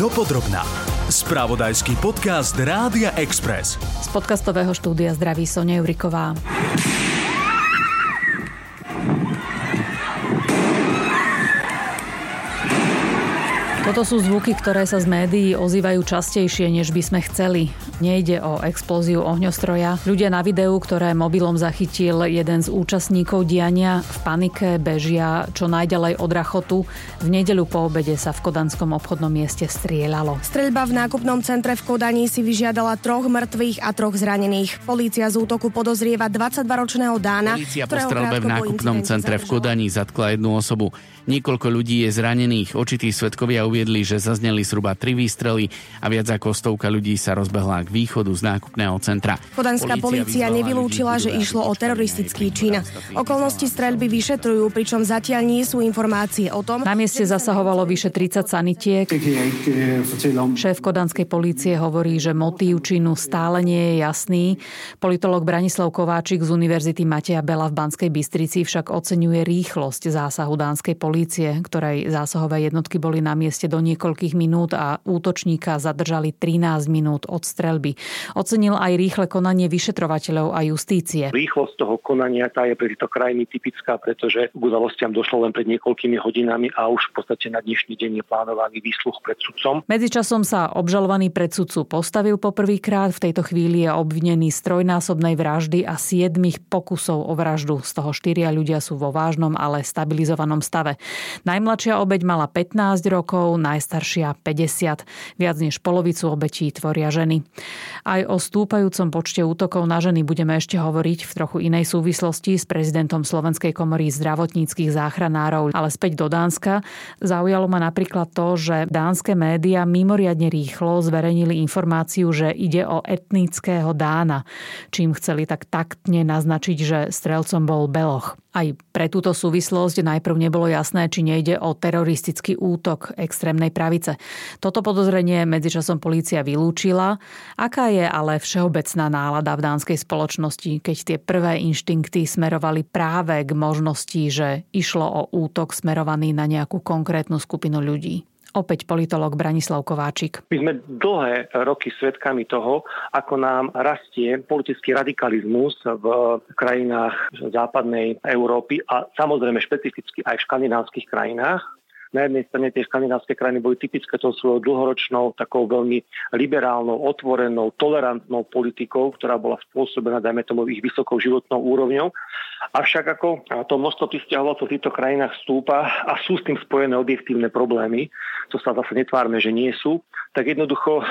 Dopodrobná. Spravodajský podcast Rádia Express. Z podcastového štúdia zdraví Sonia Juriková. Toto sú zvuky, ktoré sa z médií ozývajú častejšie, než by sme chceli. Nejde o explóziu ohňostroja. Ľudia na videu, ktoré mobilom zachytil jeden z účastníkov diania, v panike bežia čo najďalej od rachotu. V nedeľu po obede sa v kodanskom obchodnom mieste strieľalo. Streľba v nákupnom centre v Kodani si vyžiadala troch mŕtvych a troch zranených. Polícia z útoku podozrieva 22-ročného Dána, Polícia po strelbe v nákupnom centre v Kodani zatkla jednu osobu. Niekoľko ľudí je zranených. Očití svetkovia uviedli, že zazneli zhruba tri výstrely a viac ako stovka ľudí sa rozbehla k východu z nákupného centra. Kodanská polícia nevylúčila, že išlo o teroristický čin. Okolnosti streľby vyšetrujú, pričom zatiaľ nie sú informácie o tom... Na mieste zasahovalo vyše 30 sanitiek. Šéf kodanskej polície hovorí, že motív činu stále nie je jasný. Politolog Branislav Kováčik z Univerzity Mateja Bela v Banskej Bystrici však oceňuje rýchlosť zásahu dánskej polície, ktorej zásahové jednotky boli na mieste do niekoľkých minút a útočníka zadržali 13 minút od streľby. Ocenil aj rýchle konanie vyšetrovateľov a justície. Rýchlosť toho konania tá je pre tieto krajiny typická, pretože k udalostiam došlo len pred niekoľkými hodinami a už v podstate na dnešný deň je plánovaný výsluch pred sudcom. Medzičasom sa obžalovaný pred sudcu postavil poprvýkrát. V tejto chvíli je obvinený z trojnásobnej vraždy a siedmých pokusov o vraždu. Z toho štyria ľudia sú vo vážnom, ale stabilizovanom stave. Najmladšia obeď mala 15 rokov, najstaršia 50. Viac než polovicu obetí tvoria ženy. Aj o stúpajúcom počte útokov na ženy budeme ešte hovoriť v trochu inej súvislosti s prezidentom Slovenskej komory zdravotníckých záchranárov, ale späť do Dánska. Zaujalo ma napríklad to, že dánske médiá mimoriadne rýchlo zverejnili informáciu, že ide o etnického Dána, čím chceli tak taktne naznačiť, že strelcom bol Beloch. Aj pre túto súvislosť najprv nebolo jasné, či nejde o teroristický útok extrémnej pravice. Toto podozrenie medzičasom polícia vylúčila. Aká je ale všeobecná nálada v dánskej spoločnosti, keď tie prvé inštinkty smerovali práve k možnosti, že išlo o útok smerovaný na nejakú konkrétnu skupinu ľudí? Opäť politolog Branislav Kováčik. My sme dlhé roky svedkami toho, ako nám rastie politický radikalizmus v krajinách západnej Európy a samozrejme špecificky aj v škandinávskych krajinách. Na jednej strane tie škandinávske krajiny boli typické tou svojou dlhoročnou, takou veľmi liberálnou, otvorenou, tolerantnou politikou, ktorá bola spôsobená, dajme tomu, ich vysokou životnou úrovňou. Avšak ako to množstvo pristahovalcov v týchto krajinách stúpa a sú s tým spojené objektívne problémy, to sa zase netvárme, že nie sú, tak jednoducho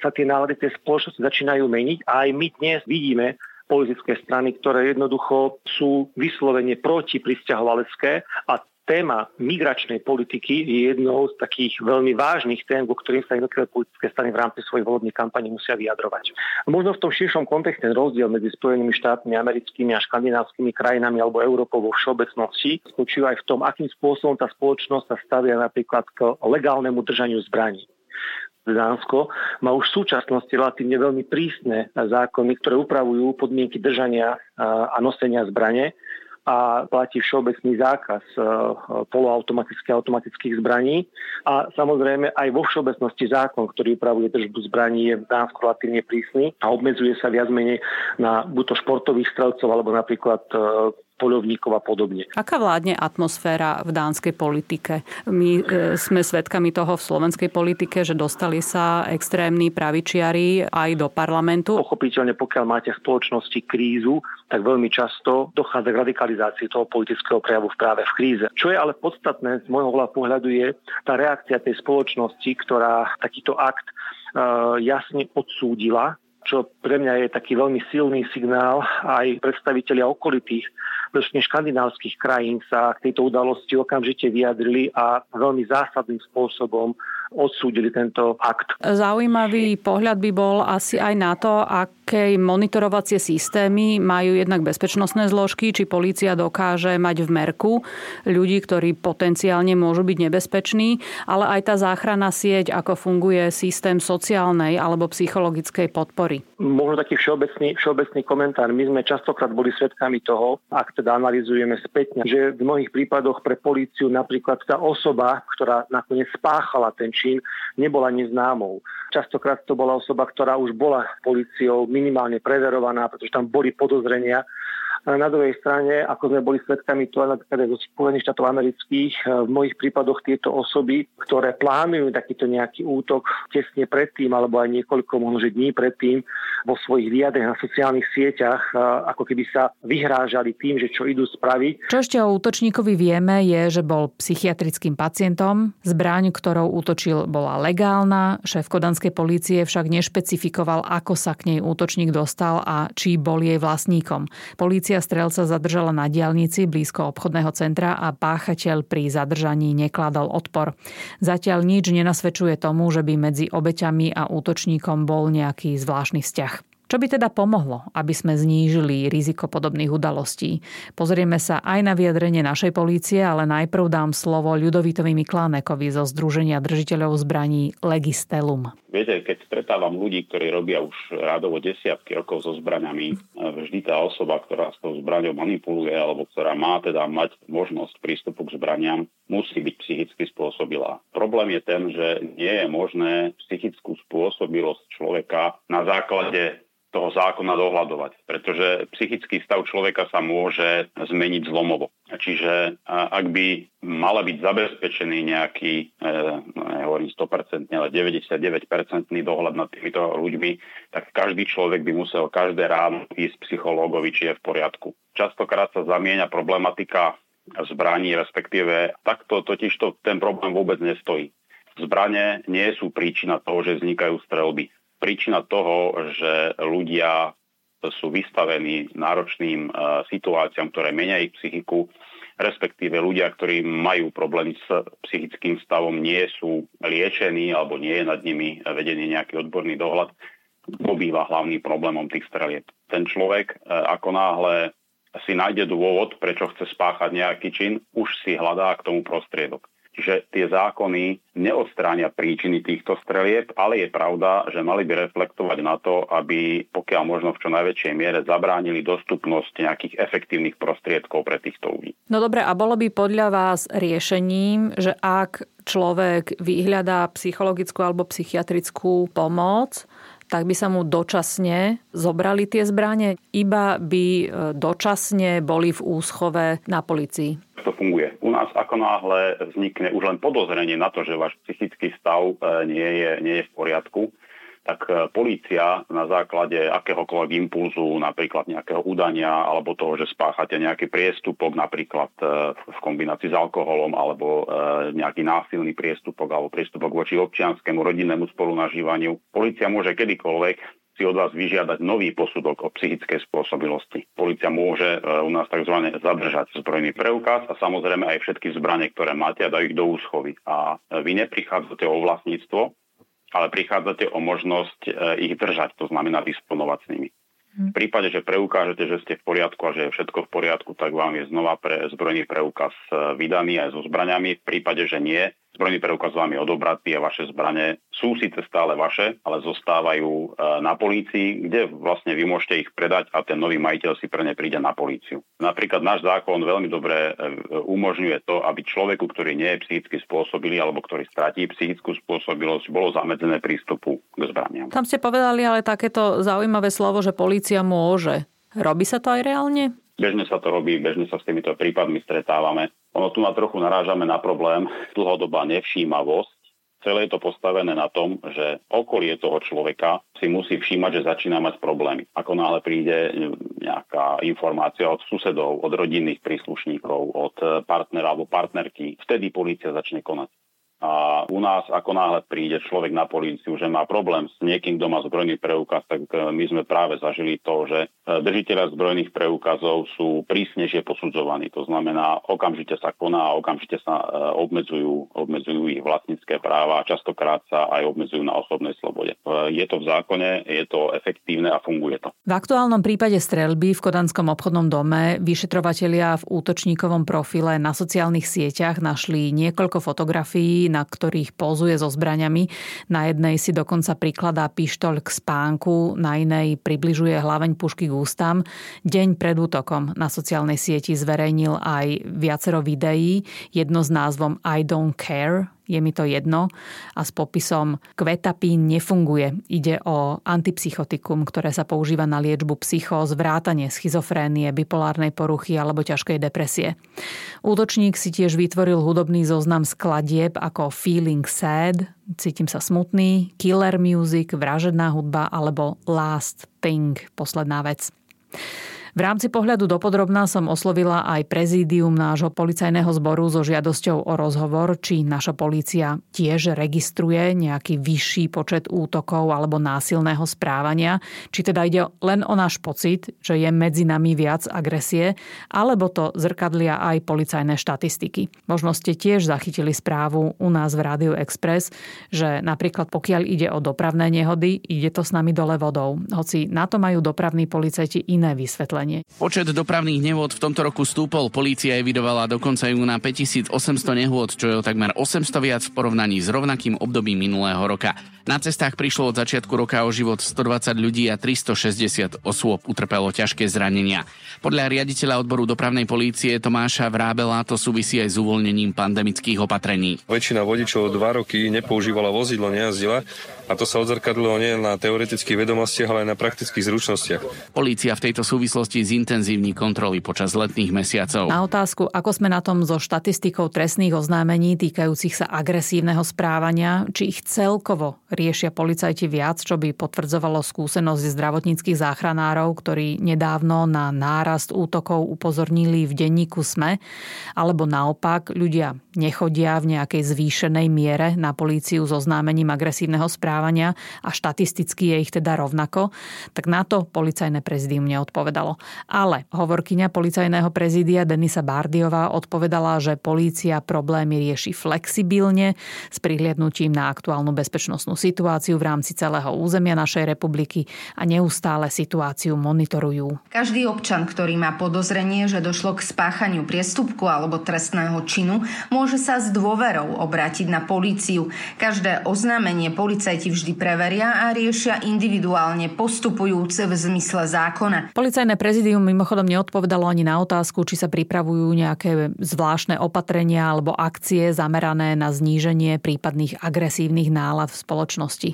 sa tie nálady tej spoločnosti začínajú meniť a aj my dnes vidíme politické strany, ktoré jednoducho sú vyslovene proti pristahovalecké a téma migračnej politiky je jednou z takých veľmi vážnych tém, vo ktorým sa jednotlivé politické strany v rámci svojej volebnej kampane musia vyjadrovať. Možno v tom širšom kontexte rozdiel medzi Spojenými štátmi americkými a škandinávskymi krajinami alebo Európou vo všeobecnosti spočíva aj v tom, akým spôsobom tá spoločnosť sa stavia napríklad k legálnemu držaniu zbraní. Dánsko má už v súčasnosti relatívne veľmi prísne zákony, ktoré upravujú podmienky držania a nosenia zbrane a platí všeobecný zákaz e, poloautomatických a automatických zbraní. A samozrejme aj vo všeobecnosti zákon, ktorý upravuje držbu zbraní, je v Dánsku relatívne prísny a obmedzuje sa viac menej na buď to športových strelcov alebo napríklad e, poľovníkov a podobne. Aká vládne atmosféra v dánskej politike? My e, sme svedkami toho v slovenskej politike, že dostali sa extrémni pravičiari aj do parlamentu. Pochopiteľne, pokiaľ máte v spoločnosti krízu, tak veľmi často dochádza k radikalizácii toho politického prejavu práve v kríze. Čo je ale podstatné z môjho pohľadu je tá reakcia tej spoločnosti, ktorá takýto akt e, jasne odsúdila čo pre mňa je taký veľmi silný signál. Aj predstavitelia okolitých, presne škandinávskych krajín sa k tejto udalosti okamžite vyjadrili a veľmi zásadným spôsobom odsúdili tento akt. Zaujímavý pohľad by bol asi aj na to, aké monitorovacie systémy majú jednak bezpečnostné zložky, či polícia dokáže mať v merku ľudí, ktorí potenciálne môžu byť nebezpeční, ale aj tá záchrana sieť, ako funguje systém sociálnej alebo psychologickej podpory. Možno taký všeobecný, všeobecný komentár. My sme častokrát boli svedkami toho, ak teda analizujeme spätne, že v mnohých prípadoch pre políciu napríklad tá osoba, ktorá nakoniec spáchala ten čin, nebola neznámou. Častokrát to bola osoba, ktorá už bola policiou minimálne preverovaná, pretože tam boli podozrenia na druhej strane, ako sme boli svedkami to napríklad zo Spojených štátov amerických, e, v mojich prípadoch tieto osoby, ktoré plánujú takýto nejaký útok tesne predtým, alebo aj niekoľko možno dní predtým, vo svojich vyjadreniach na sociálnych sieťach, e, ako keby sa vyhrážali tým, že čo idú spraviť. Čo ešte o útočníkovi vieme, je, že bol psychiatrickým pacientom. Zbraň, ktorou útočil, bola legálna. Šéf kodanskej polície však nešpecifikoval, ako sa k nej útočník dostal a či bol jej vlastníkom. Polícia Polícia strelca zadržala na diálnici blízko obchodného centra a páchateľ pri zadržaní nekladol odpor. Zatiaľ nič nenasvedčuje tomu, že by medzi obeťami a útočníkom bol nejaký zvláštny vzťah. Čo by teda pomohlo, aby sme znížili riziko podobných udalostí? Pozrieme sa aj na vyjadrenie našej polície, ale najprv dám slovo Ľudovitovi Miklánekovi zo Združenia držiteľov zbraní Legistelum. Viete, keď stretávam ľudí, ktorí robia už rádovo desiatky rokov so zbraňami, vždy tá osoba, ktorá s tou zbraňou manipuluje alebo ktorá má teda mať možnosť prístupu k zbraniam, musí byť psychicky spôsobilá. Problém je ten, že nie je možné psychickú spôsobilosť človeka na základe toho zákona dohľadovať, pretože psychický stav človeka sa môže zmeniť zlomovo. Čiže ak by mala byť zabezpečený nejaký, e, no nehovorím 100%, ale 99% dohľad nad týmito ľuďmi, tak každý človek by musel každé ráno ísť psychológovi, či je v poriadku. Častokrát sa zamieňa problematika zbraní, respektíve takto totižto ten problém vôbec nestojí. Zbranie nie sú príčina toho, že vznikajú strelby príčina toho, že ľudia sú vystavení náročným e, situáciám, ktoré menia ich psychiku, respektíve ľudia, ktorí majú problémy s psychickým stavom, nie sú liečení alebo nie je nad nimi vedený nejaký odborný dohľad, to býva hlavným problémom tých strelieb. Ten človek, e, ako náhle si nájde dôvod, prečo chce spáchať nejaký čin, už si hľadá k tomu prostriedok že tie zákony neodstránia príčiny týchto strelieb, ale je pravda, že mali by reflektovať na to, aby pokiaľ možno v čo najväčšej miere zabránili dostupnosť nejakých efektívnych prostriedkov pre týchto ľudí. No dobre, a bolo by podľa vás riešením, že ak človek vyhľadá psychologickú alebo psychiatrickú pomoc, tak by sa mu dočasne zobrali tie zbranie, iba by e, dočasne boli v úschove na policii. To funguje. Nás ako náhle vznikne už len podozrenie na to, že váš psychický stav e, nie je, nie je v poriadku, tak e, polícia na základe akéhokoľvek impulzu, napríklad nejakého udania alebo toho, že spáchate nejaký priestupok, napríklad e, v kombinácii s alkoholom alebo nejaký násilný priestupok alebo priestupok voči občianskému rodinnému spolunažívaniu, polícia môže kedykoľvek si od vás vyžiadať nový posudok o psychickej spôsobilosti. Polícia môže u nás tzv. zadržať zbrojný preukaz a samozrejme aj všetky zbranie, ktoré máte a dajú ich do úschovy. A vy neprichádzate o vlastníctvo, ale prichádzate o možnosť e, ich držať, to znamená disponovať s nimi. V prípade, že preukážete, že ste v poriadku a že je všetko v poriadku, tak vám je znova pre zbrojný preukaz e, vydaný aj so zbraniami. V prípade, že nie, zbrojný preukaz vám je odobratý a vaše zbranie sú síce stále vaše, ale zostávajú e, na polícii, kde vlastne vy môžete ich predať a ten nový majiteľ si pre ne príde na políciu. Napríklad náš zákon veľmi dobre e, umožňuje to, aby človeku, ktorý nie je psychicky spôsobilý alebo ktorý stratí psychickú spôsobilosť, bolo zamedzené prístupu k zbraniam. Tam ste povedali ale takéto zaujímavé slovo, že polícia môže. Robí sa to aj reálne? Bežne sa to robí, bežne sa s týmito prípadmi stretávame. Ono tu na trochu narážame na problém dlhodobá nevšímavosť. Celé je to postavené na tom, že okolie toho človeka si musí všímať, že začína mať problémy. Ako náhle príde nejaká informácia od susedov, od rodinných príslušníkov, od partnera alebo partnerky, vtedy policia začne konať. A u nás, ako náhle príde človek na políciu, že má problém s niekým, kto má zbrojný preukaz, tak e, my sme práve zažili to, že e, držiteľa zbrojných preukazov sú prísnejšie posudzovaní. To znamená, okamžite sa koná a okamžite sa e, obmedzujú, obmedzujú ich vlastnícke práva a častokrát sa aj obmedzujú na osobnej slobode. Je to v zákone, je to efektívne a funguje to. V aktuálnom prípade streľby v Kodanskom obchodnom dome vyšetrovatelia v útočníkovom profile na sociálnych sieťach našli niekoľko fotografií na ktorých pozuje so zbraňami. Na jednej si dokonca prikladá pištoľ k spánku, na inej približuje hlaveň pušky k ústam. Deň pred útokom na sociálnej sieti zverejnil aj viacero videí, jedno s názvom I don't care, je mi to jedno a s popisom kvetapín nefunguje. Ide o antipsychotikum, ktoré sa používa na liečbu psychóz, vrátanie schizofrénie, bipolárnej poruchy alebo ťažkej depresie. Útočník si tiež vytvoril hudobný zoznam skladieb ako Feeling Sad, cítim sa smutný, Killer Music, vražedná hudba alebo Last Thing, posledná vec. V rámci pohľadu dopodrobná som oslovila aj prezídium nášho policajného zboru so žiadosťou o rozhovor, či naša polícia tiež registruje nejaký vyšší počet útokov alebo násilného správania, či teda ide len o náš pocit, že je medzi nami viac agresie, alebo to zrkadlia aj policajné štatistiky. Možno ste tiež zachytili správu u nás v Rádiu Express, že napríklad pokiaľ ide o dopravné nehody, ide to s nami dole vodou. Hoci na to majú dopravní policajti iné vysvetlenie konanie. Počet dopravných nehôd v tomto roku stúpol. Polícia evidovala dokonca júna 5800 nehôd, čo je o takmer 800 viac v porovnaní s rovnakým obdobím minulého roka. Na cestách prišlo od začiatku roka o život 120 ľudí a 360 osôb utrpelo ťažké zranenia. Podľa riaditeľa odboru dopravnej polície Tomáša Vrábela to súvisí aj s uvoľnením pandemických opatrení. Väčšina vodičov dva roky nepoužívala vozidlo, nejazdila a to sa odzrkadlo nie na teoretických vedomostiach, ale aj na praktických zručnostiach. Polícia v tejto súvislosti zintenzívni kontroly počas letných mesiacov. Na otázku, ako sme na tom so štatistikou trestných oznámení týkajúcich sa agresívneho správania, či ich celkovo riešia policajti viac, čo by potvrdzovalo skúsenosť zdravotníckých záchranárov, ktorí nedávno na nárast útokov upozornili v denníku SME, alebo naopak ľudia nechodia v nejakej zvýšenej miere na políciu so známením agresívneho správania a štatisticky je ich teda rovnako, tak na to policajné prezidium neodpovedalo. Ale hovorkyňa policajného prezídia Denisa Bardiová odpovedala, že polícia problémy rieši flexibilne s prihliadnutím na aktuálnu bezpečnostnú situáciu v rámci celého územia našej republiky a neustále situáciu monitorujú. Každý občan, ktorý má podozrenie, že došlo k spáchaniu priestupku alebo trestného činu, môže sa s dôverou obrátiť na políciu. Každé oznámenie policajti vždy preveria a riešia individuálne postupujúc v zmysle zákona. Policajné prezidium mimochodom neodpovedalo ani na otázku, či sa pripravujú nejaké zvláštne opatrenia alebo akcie zamerané na zníženie prípadných agresívnych nálad v spoločnosti.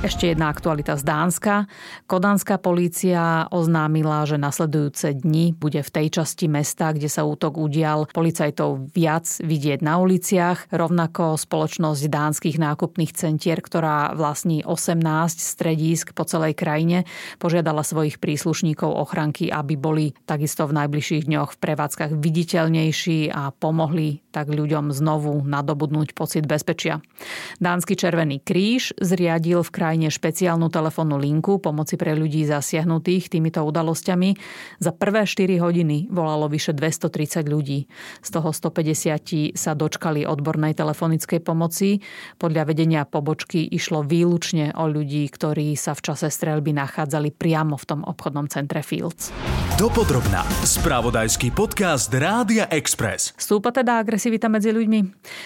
Ešte jedna aktualita z Dánska. Kodanská polícia oznámila, že nasledujúce dni bude v tej časti mesta, kde sa útok udial, policajtov viac vidieť na uliciach. Rovnako spoločnosť dánskych nákupných centier, ktorá vlastní 18 stredísk po celej krajine, požiadala svojich príslušníkov ochranky, aby boli takisto v najbližších dňoch v prevádzkach viditeľnejší a pomohli tak ľuďom znovu nadobudnúť pocit bezpečia. Dánsky Červený kríž zriadil v krajine krajine špeciálnu telefónnu linku pomoci pre ľudí zasiahnutých týmito udalosťami. Za prvé 4 hodiny volalo vyše 230 ľudí. Z toho 150 sa dočkali odbornej telefonickej pomoci. Podľa vedenia pobočky išlo výlučne o ľudí, ktorí sa v čase streľby nachádzali priamo v tom obchodnom centre Fields. Dopodrobná. Spravodajský podcast Rádia Express. Stúpa teda agresivita medzi ľuďmi?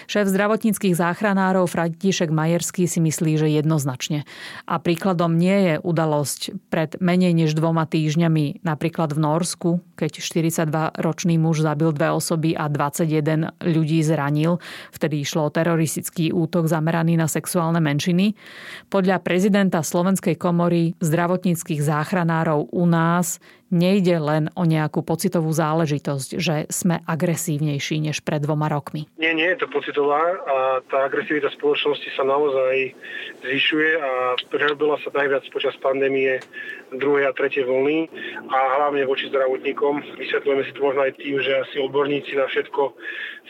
Šéf zdravotníckých záchranárov František Majerský si myslí, že jednoznačne. A príkladom nie je udalosť pred menej než dvoma týždňami napríklad v Norsku, keď 42-ročný muž zabil dve osoby a 21 ľudí zranil. Vtedy išlo o teroristický útok zameraný na sexuálne menšiny. Podľa prezidenta Slovenskej komory zdravotníckých záchranárov u nás nejde len o nejakú pocitovú záležitosť, že sme agresívnejší než pred dvoma rokmi. Nie, nie je to pocitová a tá agresivita spoločnosti sa naozaj zvyšuje a prerobila sa najviac počas pandémie druhej a tretej vlny a hlavne voči zdravotníkom. Vysvetľujeme si to možno aj tým, že asi odborníci na všetko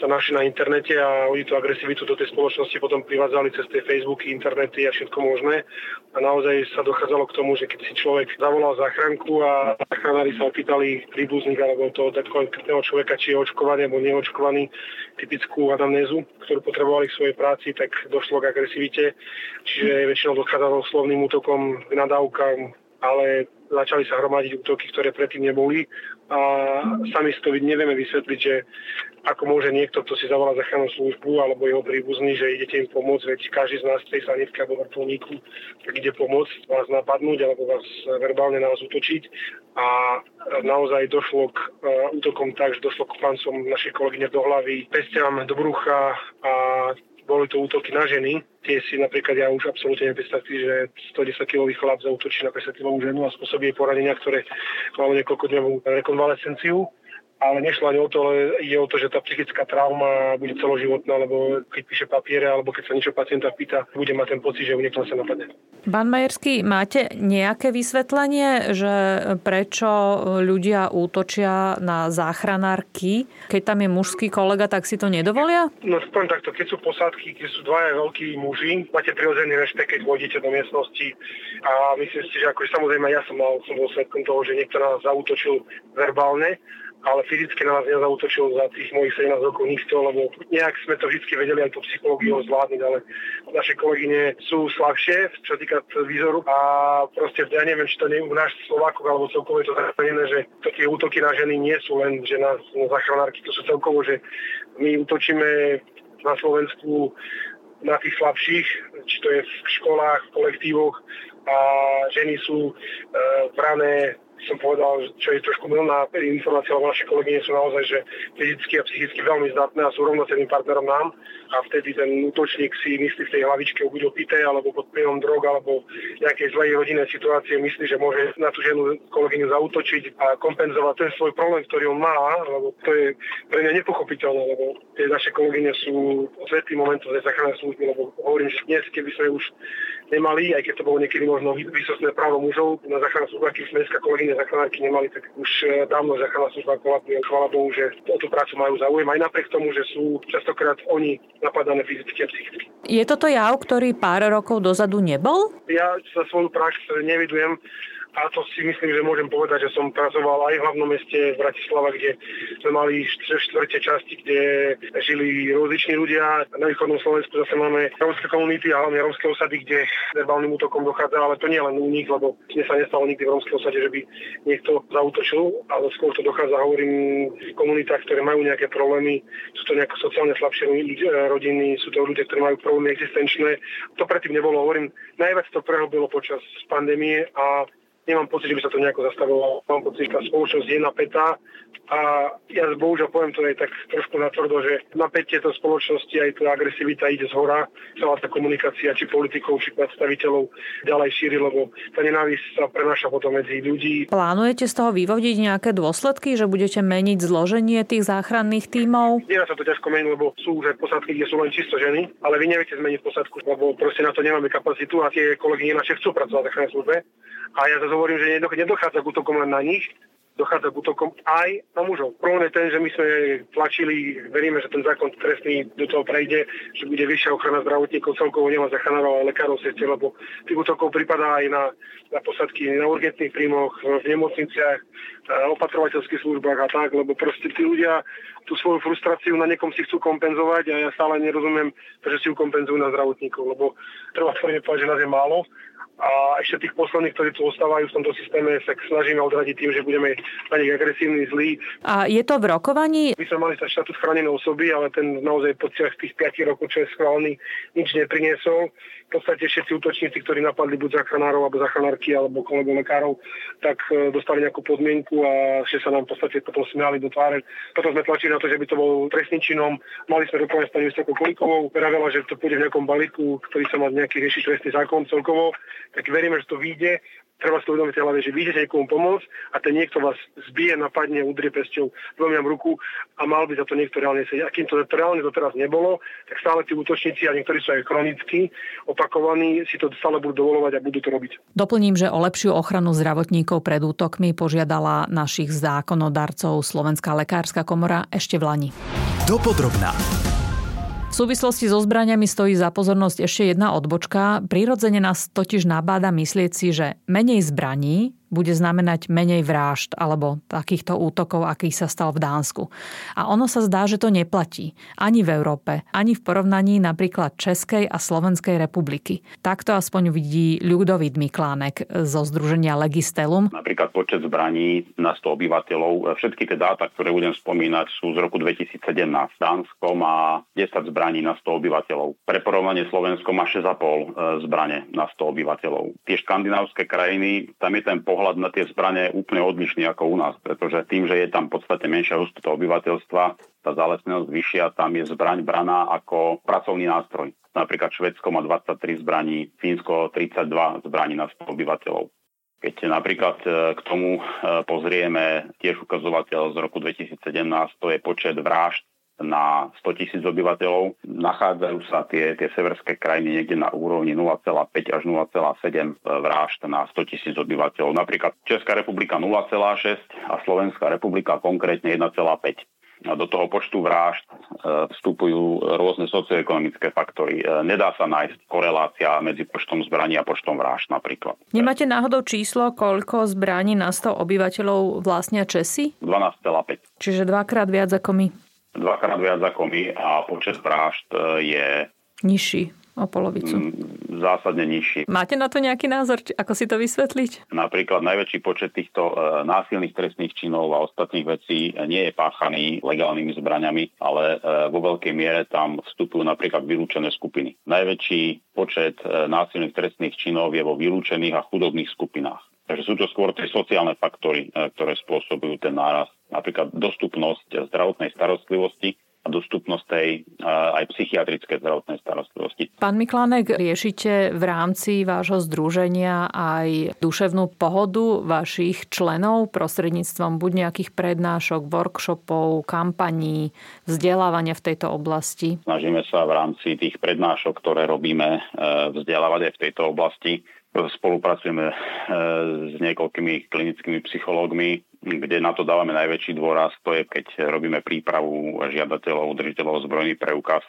sa našli na internete a oni tú agresivitu do tej spoločnosti potom privádzali cez tie Facebooky, internety a všetko možné. A naozaj sa dochádzalo k tomu, že keď si človek zavolal záchranku a záchranári sa opýtali príbuzník alebo toho konkrétneho človeka, či je očkovaný alebo neočkovaný, typickú anamnézu, ktorú potrebovali k svojej práci, tak došlo k agresivite. Čiže väčšinou dochádzalo slovným útokom, nadávkam, ale začali sa hromadiť útoky, ktoré predtým neboli. A sami si to nevieme vysvetliť, že ako môže niekto, kto si zavolá zachrannú službu alebo jeho príbuzný, že idete im pomôcť, veď každý z nás tej sanitke alebo vrtulníku tak ide pomôcť vás napadnúť alebo vás verbálne na vás útočiť. A naozaj došlo k uh, útokom tak, že došlo k klancom našej kolegyne do hlavy, pestiam do brucha a boli to útoky na ženy. Tie si napríklad ja už absolútne nepredstavím, že 110-kilový chlap zautočí na 50-kilovú ženu a spôsobí jej poranenia, ktoré malo niekoľko dňovú rekonvalescenciu ale nešlo ani o to, ale ide o to, že tá psychická trauma bude celoživotná, lebo keď píše papiere, alebo keď sa niečo pacienta pýta, bude mať ten pocit, že ju niekto sa napadne. Pán Majerský, máte nejaké vysvetlenie, že prečo ľudia útočia na záchranárky? Keď tam je mužský kolega, tak si to nedovolia? No poviem takto, keď sú posádky, keď sú dvaja veľkí muži, máte prirodzený rešpekt, keď vôjdete do miestnosti a myslím si, že akože samozrejme ja som mal, som svetkom toho, že niekto nás zautočil verbálne, ale fyzicky na nás nezautočil za tých mojich 17 rokov nikto, lebo nejak sme to vždy vedeli aj tú psychológiu zvládnuť, ale naše kolegyne sú slabšie, čo týka výzoru. A proste ja neviem, či to nie u nás Slovákov alebo celkovo je to zachránené, že to tie útoky na ženy nie sú len, že na, na zachránárky, to sú celkovo, že my útočíme na Slovensku na tých slabších, či to je v školách, v kolektívoch a ženy sú e, brané som povedal, čo je trošku milná informácia, lebo naše kolegyne sú naozaj, že fyzicky a psychicky veľmi zdatné a sú rovnocenným partnerom nám. A vtedy ten útočník si myslí v tej hlavičke buď opité alebo pod vplyvom drog alebo nejakej zlej rodinnej situácie myslí, že môže na tú ženu kolegyňu zautočiť a kompenzovať. Ten svoj problém, ktorý on má, lebo to je pre mňa nepochopiteľné, lebo tie naše kolegyne sú svetlý moment tej záchrannej služby, lebo hovorím, že dnes, keby sme už nemali, aj keď to bolo niekedy možno vysostné právo mužov na záchranná služba, keď sme dneska kolegyne záchranárky nemali, tak už e, dávno záchranná služba kolabuje. Chvála Bohu, že o tú prácu majú záujem, aj napriek tomu, že sú častokrát oni napadané fyzicky a psychicky. Je toto jav, ktorý pár rokov dozadu nebol? Ja sa svoju prax nevidujem a to si myslím, že môžem povedať, že som pracoval aj v hlavnom meste Bratislava, kde sme mali štvrte časti, kde žili rozliční ľudia. Na východnom Slovensku zase máme rómske komunity a hlavne rómske osady, kde verbálnym útokom dochádza, ale to nie len u nich, lebo mne sa nestalo nikdy v rómskej osade, že by niekto zautočil, ale skôr to dochádza, hovorím, v komunitách, ktoré majú nejaké problémy, sú to nejaké sociálne slabšie rodiny, sú to ľudia, ktorí majú problémy existenčné. To predtým nebolo, hovorím, najviac to prehlbilo počas pandémie a nemám pocit, že by sa to nejako zastavovalo. Mám pocit, že tá spoločnosť je napätá a ja bohužiaľ poviem to aj tak trošku na tvrdo, že napätie to spoločnosti aj tá agresivita ide z hora, celá tá komunikácia či politikov, či predstaviteľov ďalej šíri, lebo tá nenávisť sa prenáša potom medzi ľudí. Plánujete z toho vyvodiť nejaké dôsledky, že budete meniť zloženie tých záchranných tímov? Nie sa to ťažko meniť, lebo sú už posádky, kde sú len čisto ženy, ale vy neviete zmeniť posádku, lebo proste na to nemáme kapacitu a tie kolegyne naše chcú pracovať v záchrannej službe a ja zase hovorím, že nedochádza k útokom len na nich, dochádza k útokom aj na mužov. Problém je ten, že my sme tlačili, veríme, že ten zákon trestný do toho prejde, že bude vyššia ochrana zdravotníkov, celkovo nielen zachránarov, ale lekárov, sestier, lebo tých útokov pripadá aj na, na posadky na urgentných príjmoch, v nemocniciach, opatrovateľských službách a tak, lebo proste tí ľudia tú svoju frustráciu na niekom si chcú kompenzovať a ja stále nerozumiem, že si ju kompenzujú na zdravotníkov, lebo treba tvrdne povedať, že nás je málo a ešte tých posledných, ktorí tu ostávajú v tomto systéme, sa snažíme odradiť tým, že budeme na nich agresívni, zlí. A je to v rokovaní? My sme mali sa štatút chránené osoby, ale ten naozaj po tých 5 rokov, čo je schválený, nič nepriniesol v podstate všetci útočníci, ktorí napadli buď záchranárov alebo záchranárky alebo kolegov lekárov, tak e, dostali nejakú podmienku a že sa nám v podstate potom smiali do tváre. Potom sme tlačili na to, že by to bol trestným činom. Mali sme dokonca s pani Vysokou Polikovou, vravela, že to pôjde v nejakom balíku, ktorý sa má nejaký riešiť trestný zákon celkovo. Tak veríme, že to vyjde treba si to uvedomiť hlavne, že vyjdete niekomu pomôcť a ten niekto vás zbije, napadne, udrie pesťou, zlomiam ruku a mal by za to niekto reálne sedieť. A kým to reálne to teraz nebolo, tak stále tí útočníci a niektorí sú aj chronicky opakovaní, si to stále budú dovolovať a budú to robiť. Doplním, že o lepšiu ochranu zdravotníkov pred útokmi požiadala našich zákonodarcov Slovenská lekárska komora ešte v Lani. Dopodrobná. V súvislosti so zbraniami stojí za pozornosť ešte jedna odbočka. Prirodzene nás totiž nabáda myslieť si, že menej zbraní bude znamenať menej vražd alebo takýchto útokov, aký sa stal v Dánsku. A ono sa zdá, že to neplatí. Ani v Európe, ani v porovnaní napríklad Českej a Slovenskej republiky. Takto aspoň vidí Ľudovít Miklánek zo Združenia Legistelum. Napríklad počet zbraní na 100 obyvateľov. Všetky tie dáta, ktoré budem spomínať, sú z roku 2017. Dánsko má 10 zbraní na 100 obyvateľov. Pre porovnanie Slovensko má 6,5 e, zbrane na 100 obyvateľov. Tie škandinávské krajiny, tam je ten pohľad na tie zbrane úplne odlišný ako u nás, pretože tým, že je tam v podstate menšia hustota obyvateľstva, tá zalesnenosť vyššia, tam je zbraň braná ako pracovný nástroj. Napríklad Švedsko má 23 zbraní, Fínsko 32 zbraní na 100 obyvateľov. Keď napríklad e, k tomu e, pozrieme tiež ukazovateľ z roku 2017, to je počet vražd na 100 tisíc obyvateľov. Nachádzajú sa tie, tie severské krajiny niekde na úrovni 0,5 až 0,7 vražd na 100 tisíc obyvateľov. Napríklad Česká republika 0,6 a Slovenská republika konkrétne 1,5. A do toho počtu vražd e, vstupujú rôzne socioekonomické faktory. E, nedá sa nájsť korelácia medzi počtom zbraní a počtom vražd napríklad. Nemáte náhodou číslo, koľko zbraní na 100 obyvateľov vlastnia Česi? 12,5. Čiže dvakrát viac ako my dvakrát viac ako my a počet vražd e, je nižší o polovicu. Zásadne nižší. Máte na to nejaký názor, ako si to vysvetliť? Napríklad najväčší počet týchto e, násilných trestných činov a ostatných vecí nie je páchaný legálnymi zbraňami, ale e, vo veľkej miere tam vstupujú napríklad vylúčené skupiny. Najväčší počet násilných trestných činov je vo vylúčených a chudobných skupinách. Takže sú to skôr tie sociálne faktory, ktoré spôsobujú ten náraz napríklad dostupnosť zdravotnej starostlivosti a dostupnosť tej aj psychiatrické zdravotnej starostlivosti. Pán Miklánek, riešite v rámci vášho združenia aj duševnú pohodu vašich členov prostredníctvom buď nejakých prednášok, workshopov, kampaní, vzdelávania v tejto oblasti? Snažíme sa v rámci tých prednášok, ktoré robíme, e, vzdelávať aj v tejto oblasti. Spolupracujeme e, s niekoľkými klinickými psychológmi, kde na to dávame najväčší dôraz, to je keď robíme prípravu žiadateľov, držiteľov zbrojný preukaz,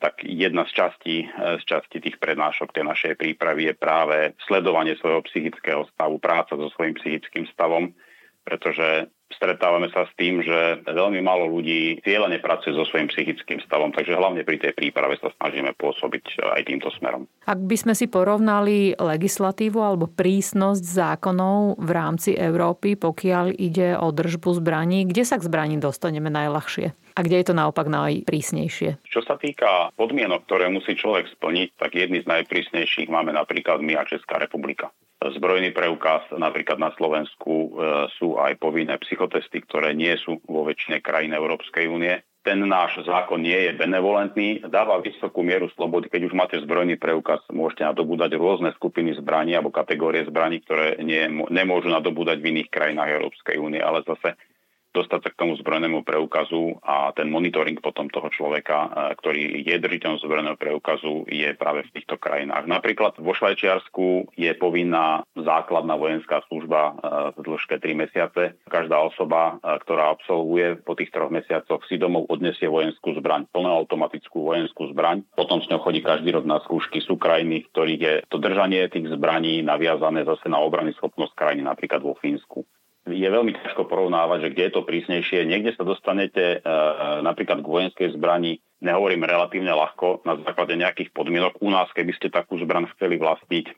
tak jedna z častí, z častí tých prednášok tej našej prípravy je práve sledovanie svojho psychického stavu, práca so svojím psychickým stavom, pretože stretávame sa s tým, že veľmi málo ľudí cieľene pracuje so svojím psychickým stavom, takže hlavne pri tej príprave sa snažíme pôsobiť aj týmto smerom. Ak by sme si porovnali legislatívu alebo prísnosť zákonov v rámci Európy, pokiaľ ide o držbu zbraní, kde sa k zbraní dostaneme najľahšie? A kde je to naopak najprísnejšie? Čo sa týka podmienok, ktoré musí človek splniť, tak jedný z najprísnejších máme napríklad my a Česká republika zbrojný preukaz napríklad na Slovensku e, sú aj povinné psychotesty, ktoré nie sú vo väčšine krajín Európskej únie. Ten náš zákon nie je benevolentný, dáva vysokú mieru slobody. Keď už máte zbrojný preukaz, môžete nadobúdať rôzne skupiny zbraní alebo kategórie zbraní, ktoré nie, nemôžu nadobúdať v iných krajinách Európskej únie. Ale zase dostať sa k tomu zbrojnému preukazu a ten monitoring potom toho človeka, e, ktorý je držiteľom zbrojného preukazu, je práve v týchto krajinách. Napríklad vo Švajčiarsku je povinná základná vojenská služba e, v dĺžke 3 mesiace. Každá osoba, e, ktorá absolvuje po tých troch mesiacoch si domov odnesie vojenskú zbraň, plnoautomatickú vojenskú zbraň. Potom s ňou chodí každý rok na skúšky. Sú krajiny, v ktorých je to držanie tých zbraní naviazané zase na obrany schopnosť krajiny, napríklad vo Fínsku je veľmi ťažko porovnávať, že kde je to prísnejšie. Niekde sa dostanete e, napríklad k vojenskej zbrani nehovorím relatívne ľahko, na základe nejakých podmienok. U nás, keby ste takú zbran chceli vlastniť, e,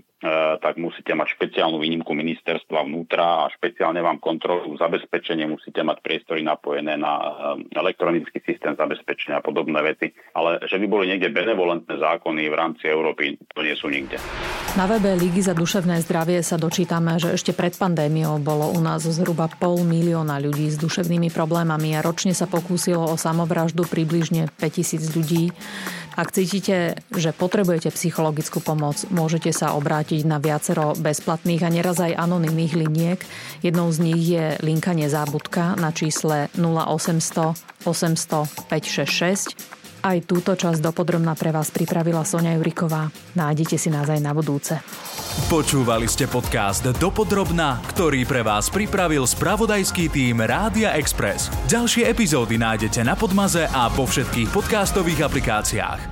tak musíte mať špeciálnu výnimku ministerstva vnútra a špeciálne vám kontrolu zabezpečenie, musíte mať priestory napojené na e, elektronický systém zabezpečenia a podobné veci. Ale že by boli niekde benevolentné zákony v rámci Európy, to nie sú nikde. Na webe Ligy za duševné zdravie sa dočítame, že ešte pred pandémiou bolo u nás zhruba pol milióna ľudí s duševnými problémami a ročne sa pokúsilo o samovraždu približne 5000 tisíc ľudí. Ak cítite, že potrebujete psychologickú pomoc, môžete sa obrátiť na viacero bezplatných a neraz aj anonymných liniek. Jednou z nich je linka Nezábudka na čísle 0800 800 566 aj túto časť dopodrobná pre vás pripravila Sonia Juriková. Nájdete si nás aj na budúce. Počúvali ste podcast Dopodrobná, ktorý pre vás pripravil spravodajský tým Rádia Express. Ďalšie epizódy nájdete na Podmaze a vo všetkých podcastových aplikáciách.